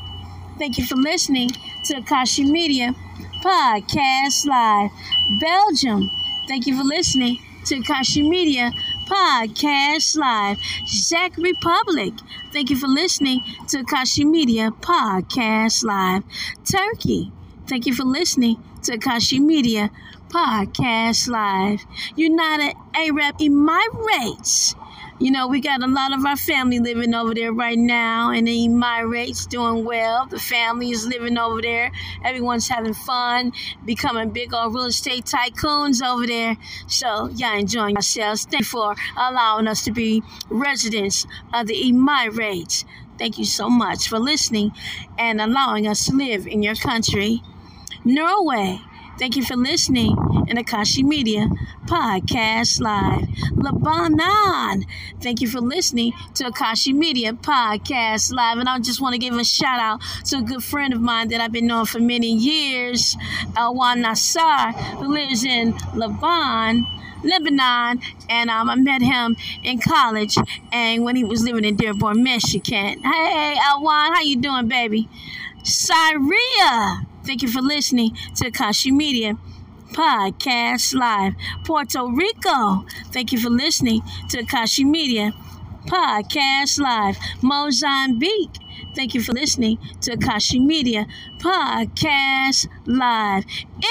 thank you for listening to Akashi Media Podcast Live. Belgium, thank you for listening to Akashi Media Podcast Live. Czech Republic, thank you for listening to Akashi Media Podcast Live. Turkey, Thank you for listening to Akashi Media Podcast Live. United Arab Emirates. You know, we got a lot of our family living over there right now, and the Emirates doing well. The family is living over there. Everyone's having fun, becoming big old real estate tycoons over there. So, y'all enjoying yourselves. Thank you for allowing us to be residents of the Emirates. Thank you so much for listening and allowing us to live in your country. Norway. Thank you for listening in Akashi Media Podcast Live. Lebanon. Thank you for listening to Akashi Media Podcast Live. And I just want to give a shout out to a good friend of mine that I've been knowing for many years, Alwan Nassar, who lives in Lebanon. Lebanon, and um, I met him in college, and when he was living in Dearborn, Michigan. Hey, Alwan, how you doing, baby? Syria. Thank you for listening to Akashi Media Podcast Live. Puerto Rico. Thank you for listening to Akashi Media Podcast Live. Mozambique. Thank you for listening to Akashi Media Podcast Live.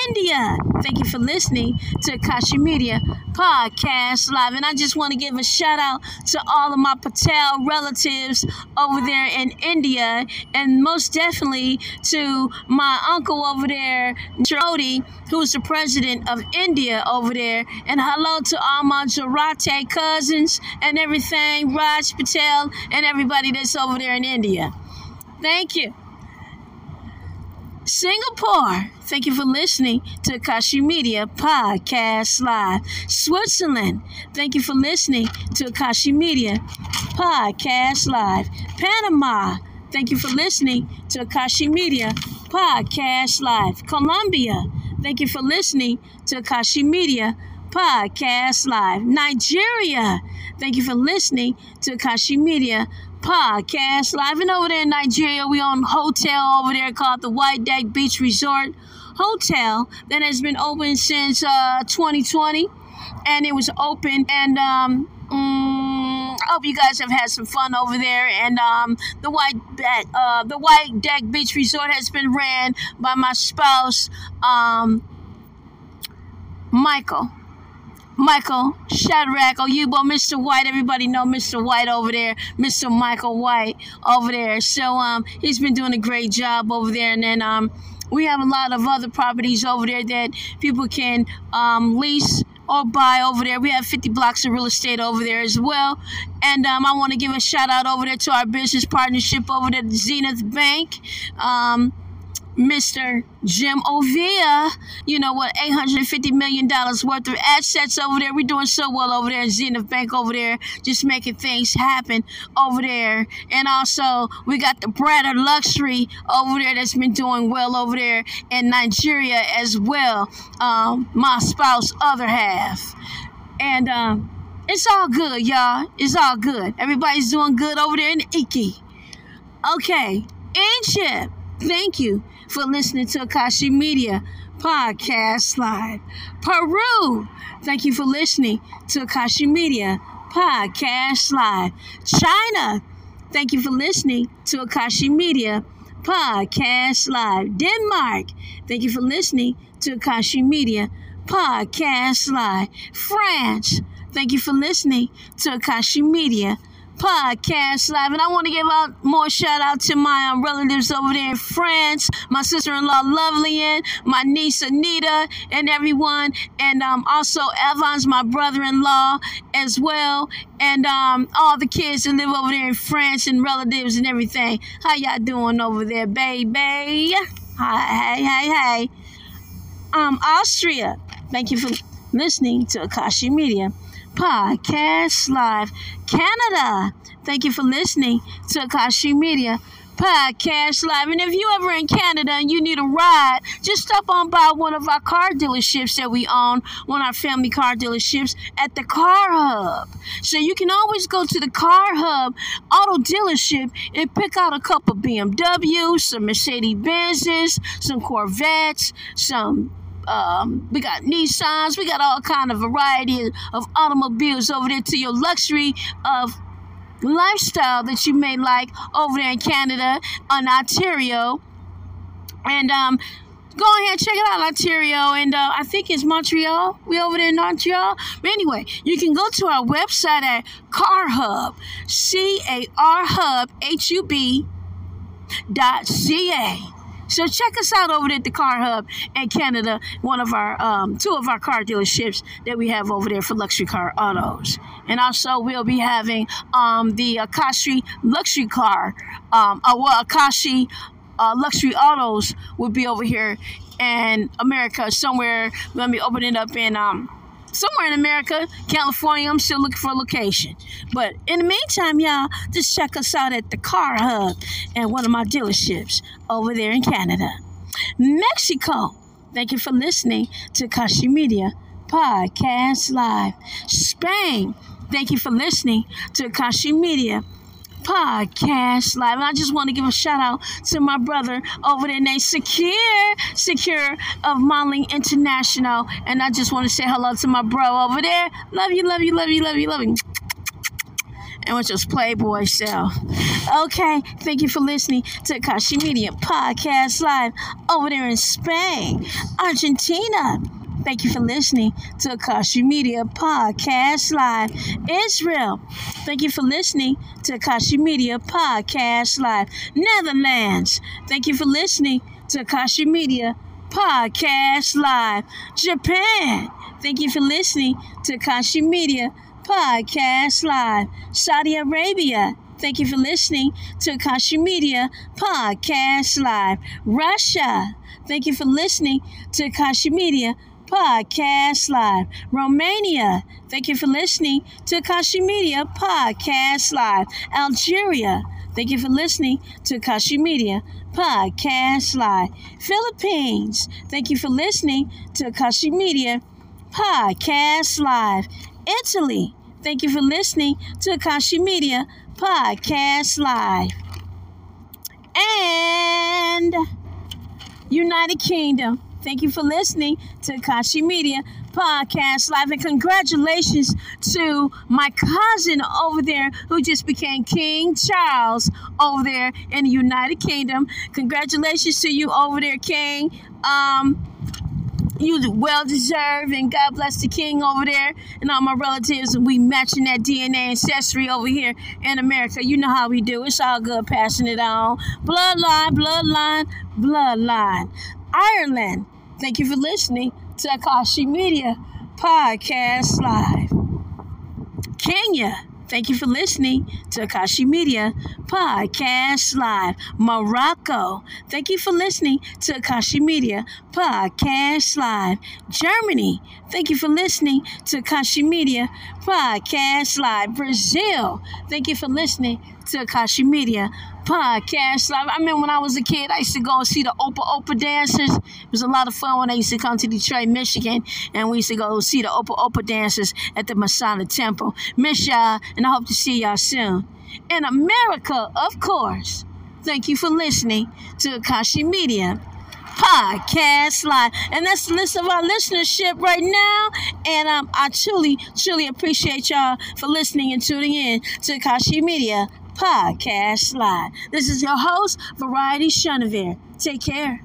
India, thank you for listening to Akashi Media Podcast Live. And I just want to give a shout out to all of my Patel relatives over there in India, and most definitely to my uncle over there, Jody, who's the president of India over there. And hello to all my Jarate cousins and everything, Raj Patel, and everybody that's over there in India. Thank you. Singapore, thank you for listening to Akashi Media Podcast Live. Switzerland, thank you for listening to Akashi Media Podcast Live. Panama, thank you for listening to Akashi Media Podcast Live. Colombia, thank you for listening to Akashi Media Podcast Live. Nigeria, thank you for listening to Akashi Media Podcast Podcast live. And over there in Nigeria, we own a hotel over there called the White Deck Beach Resort Hotel that has been open since uh, 2020. And it was open and um, mm, I hope you guys have had some fun over there. And um, the white uh, the White Deck Beach Resort has been ran by my spouse, um, Michael. Michael Shadrach Oyubo, Mr. White. Everybody know Mr. White over there, Mr. Michael White over there. So um, he's been doing a great job over there. And then um, we have a lot of other properties over there that people can um, lease or buy over there. We have 50 blocks of real estate over there as well. And um, I want to give a shout out over there to our business partnership over there, Zenith Bank. Um, Mr. Jim Ovia, you know what, $850 million worth of assets over there. We're doing so well over there Zenith Bank over there, just making things happen over there. And also, we got the Bradder Luxury over there that's been doing well over there in Nigeria as well. Um, my spouse, other half. And um, it's all good, y'all. It's all good. Everybody's doing good over there in Iki. Okay, Egypt. Thank you for listening to Akashi Media Podcast Live. Peru, thank you for listening to Akashi Media Podcast Live. China, thank you for listening to Akashi Media Podcast Live. Denmark, thank you for listening to Akashi Media Podcast Live. France, thank you for listening to Akashi Media podcast live. And I want to give out more shout out to my um, relatives over there in France, my sister in law Lovely, and my niece Anita, and everyone. And um, also Evans, my brother in law, as well. And um, all the kids that live over there in France and relatives and everything. How y'all doing over there, baby? Hi, hey, hey, hey. Um, Austria, thank you for listening to Akashi Media. Podcast Live. Canada, thank you for listening to Akashi Media Podcast Live. And if you ever in Canada and you need a ride, just stop on by one of our car dealerships that we own, one of our family car dealerships at the Car Hub. So you can always go to the Car Hub auto dealership and pick out a couple BMWs, some Mercedes Benzes, some Corvettes, some um, we got Nissans, we got all kind of variety of automobiles over there to your luxury of lifestyle that you may like over there in Canada, on Ontario. And um, go ahead check it out ontario. And uh, i think it's montreal. We over there in montreal. But anyway you can go to our website at car hub c-a-r hub h-u-b dot c-a so check us out over at the Car Hub in Canada, one of our um, two of our car dealerships that we have over there for luxury car autos. And also we'll be having um, the Akashi luxury car, um, uh, well, Akashi uh, luxury autos will be over here in America somewhere. Gonna be opening up in um, somewhere in America, California. I'm still looking for a location. But in the meantime, y'all, just check us out at the Car Hub and one of my dealerships over there in Canada. Mexico, thank you for listening to Akashi Media Podcast Live. Spain, thank you for listening to Akashi Media podcast live. I just want to give a shout out to my brother over there named Secure, Secure of Modeling International. And I just want to say hello to my bro over there. Love you, love you, love you, love you, love you. and with his Playboy self. Okay, thank you for listening to Akashi Media Podcast Live over there in Spain, Argentina. Thank you for listening to Akashi Media Podcast Live. Israel. Thank you for listening to Akashi Media Podcast Live. Netherlands. Thank you for listening to Akashi Media Podcast Live. Japan. Thank you for listening to Akashi Media Podcast Live. Saudi Arabia. Thank you for listening to Akashi Media Podcast Live. Russia. Thank you for listening to Akashi Media Podcast Live. Romania, thank you for listening to Akashi Media Podcast Live. Algeria, thank you for listening to Akashi Media Podcast Live. Philippines, thank you for listening to Akashi Media Podcast Live. Italy, thank you for listening to Akashi Media Podcast Live. And United Kingdom, Thank you for listening to Akashi Media Podcast Live. And congratulations to my cousin over there who just became King Charles over there in the United Kingdom. Congratulations to you over there, King. Um, you well deserved, and God bless the King over there and all my relatives. And we matching that DNA ancestry over here in America. You know how we do. It's all good, passing it on. Bloodline, bloodline, bloodline. Ireland. Thank you for listening to Akashi Media Podcast Live. Kenya. Thank you for listening to Akashi Media Podcast Live. Morocco. Thank you for listening to Akashi Media Podcast Live. Germany. Thank you for listening to Akashi Media Podcast Live. Brazil. Thank you for listening to Akashi Media podcast. Live. I remember when I was a kid, I used to go and see the Opa Opa dancers. It was a lot of fun when I used to come to Detroit, Michigan, and we used to go see the Opa Opa dancers at the Masonic Temple. Miss y'all, and I hope to see y'all soon. In America, of course. Thank you for listening to Akashi Media podcast live. And that's the list of our listenership right now. And um, I truly, truly appreciate y'all for listening and tuning in to Akashi Media Podcast Live. This is your host, Variety Chenevert. Take care.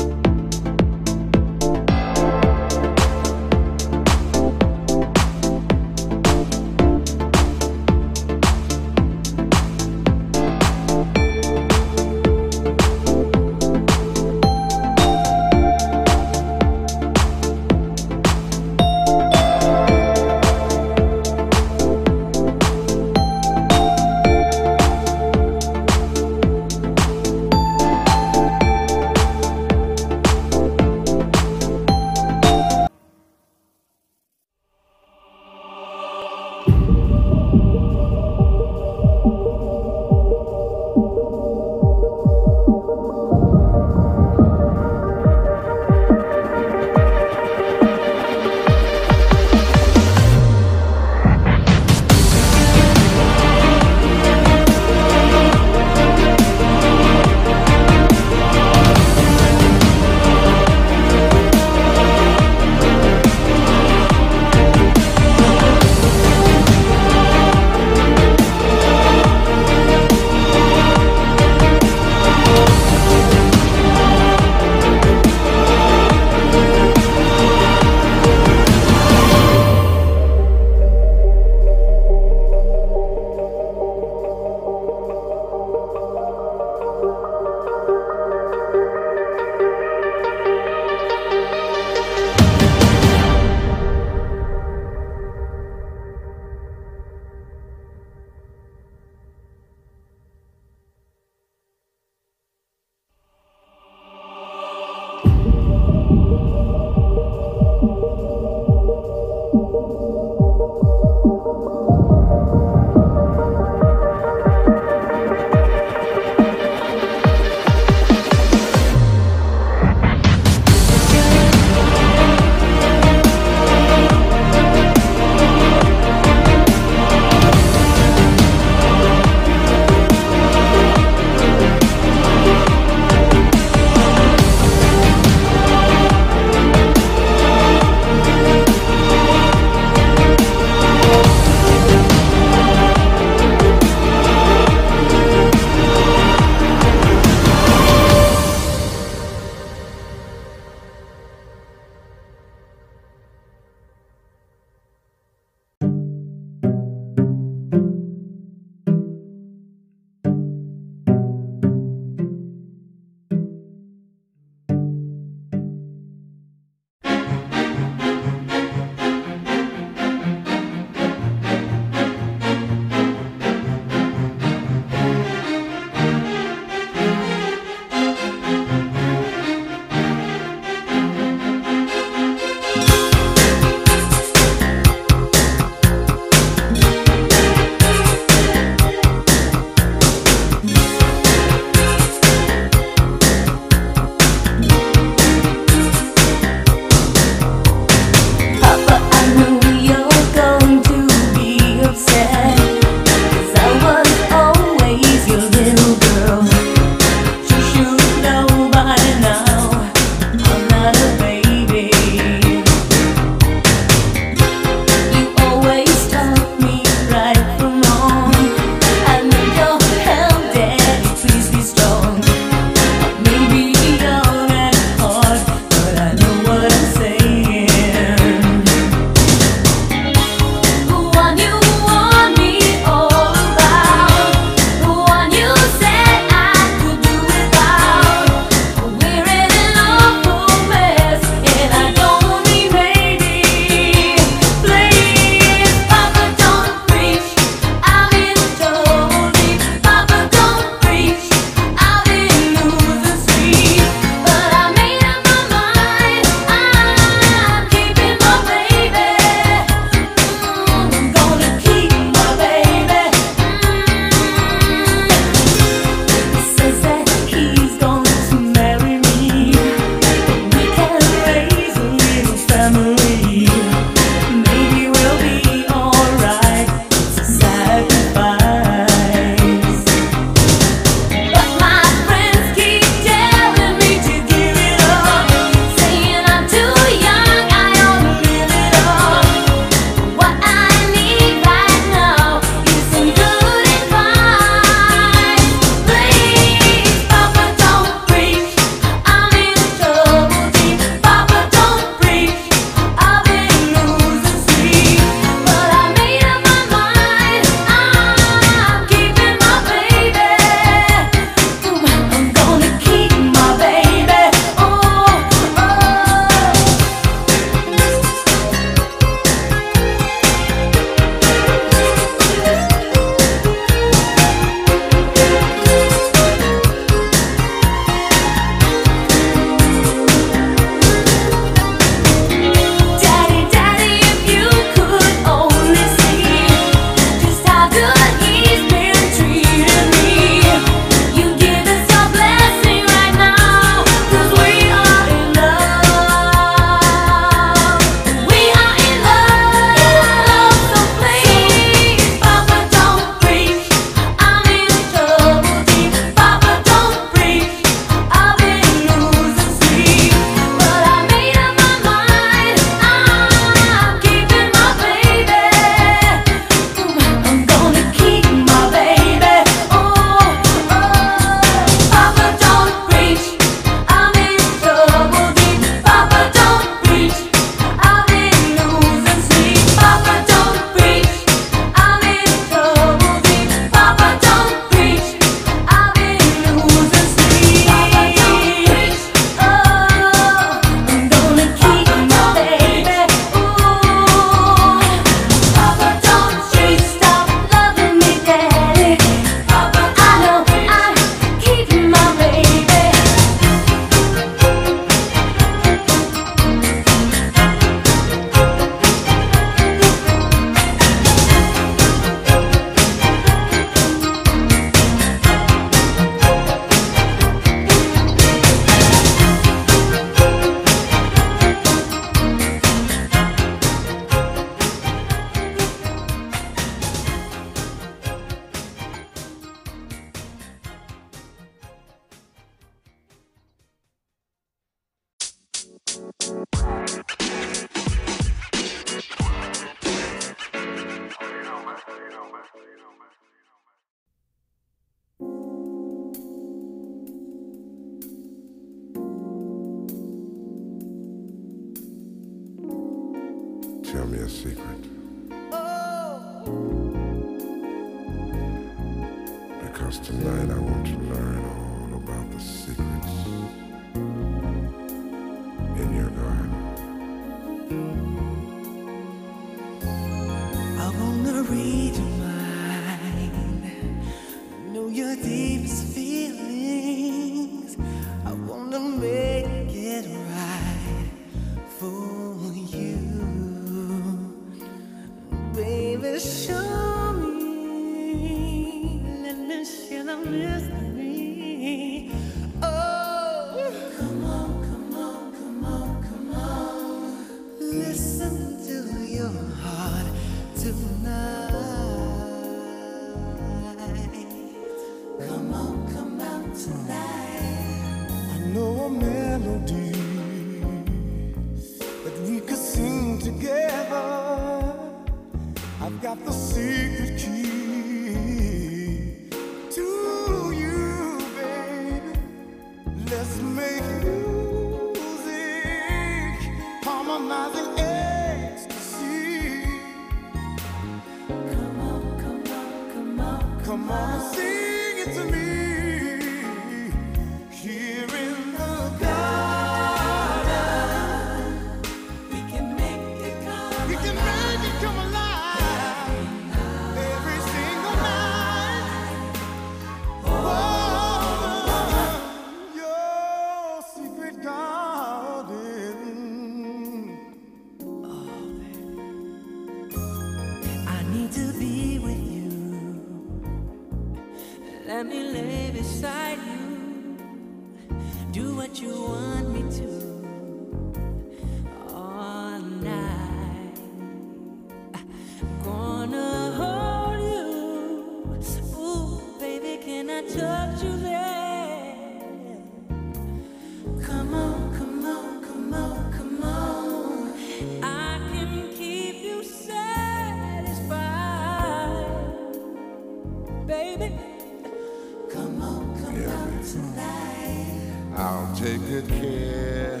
Come on, come on tonight. I'll take good care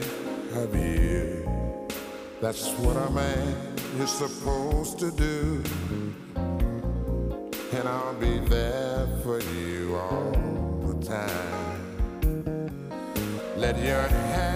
of you. That's what a man is supposed to do. And I'll be there for you all the time. Let your hand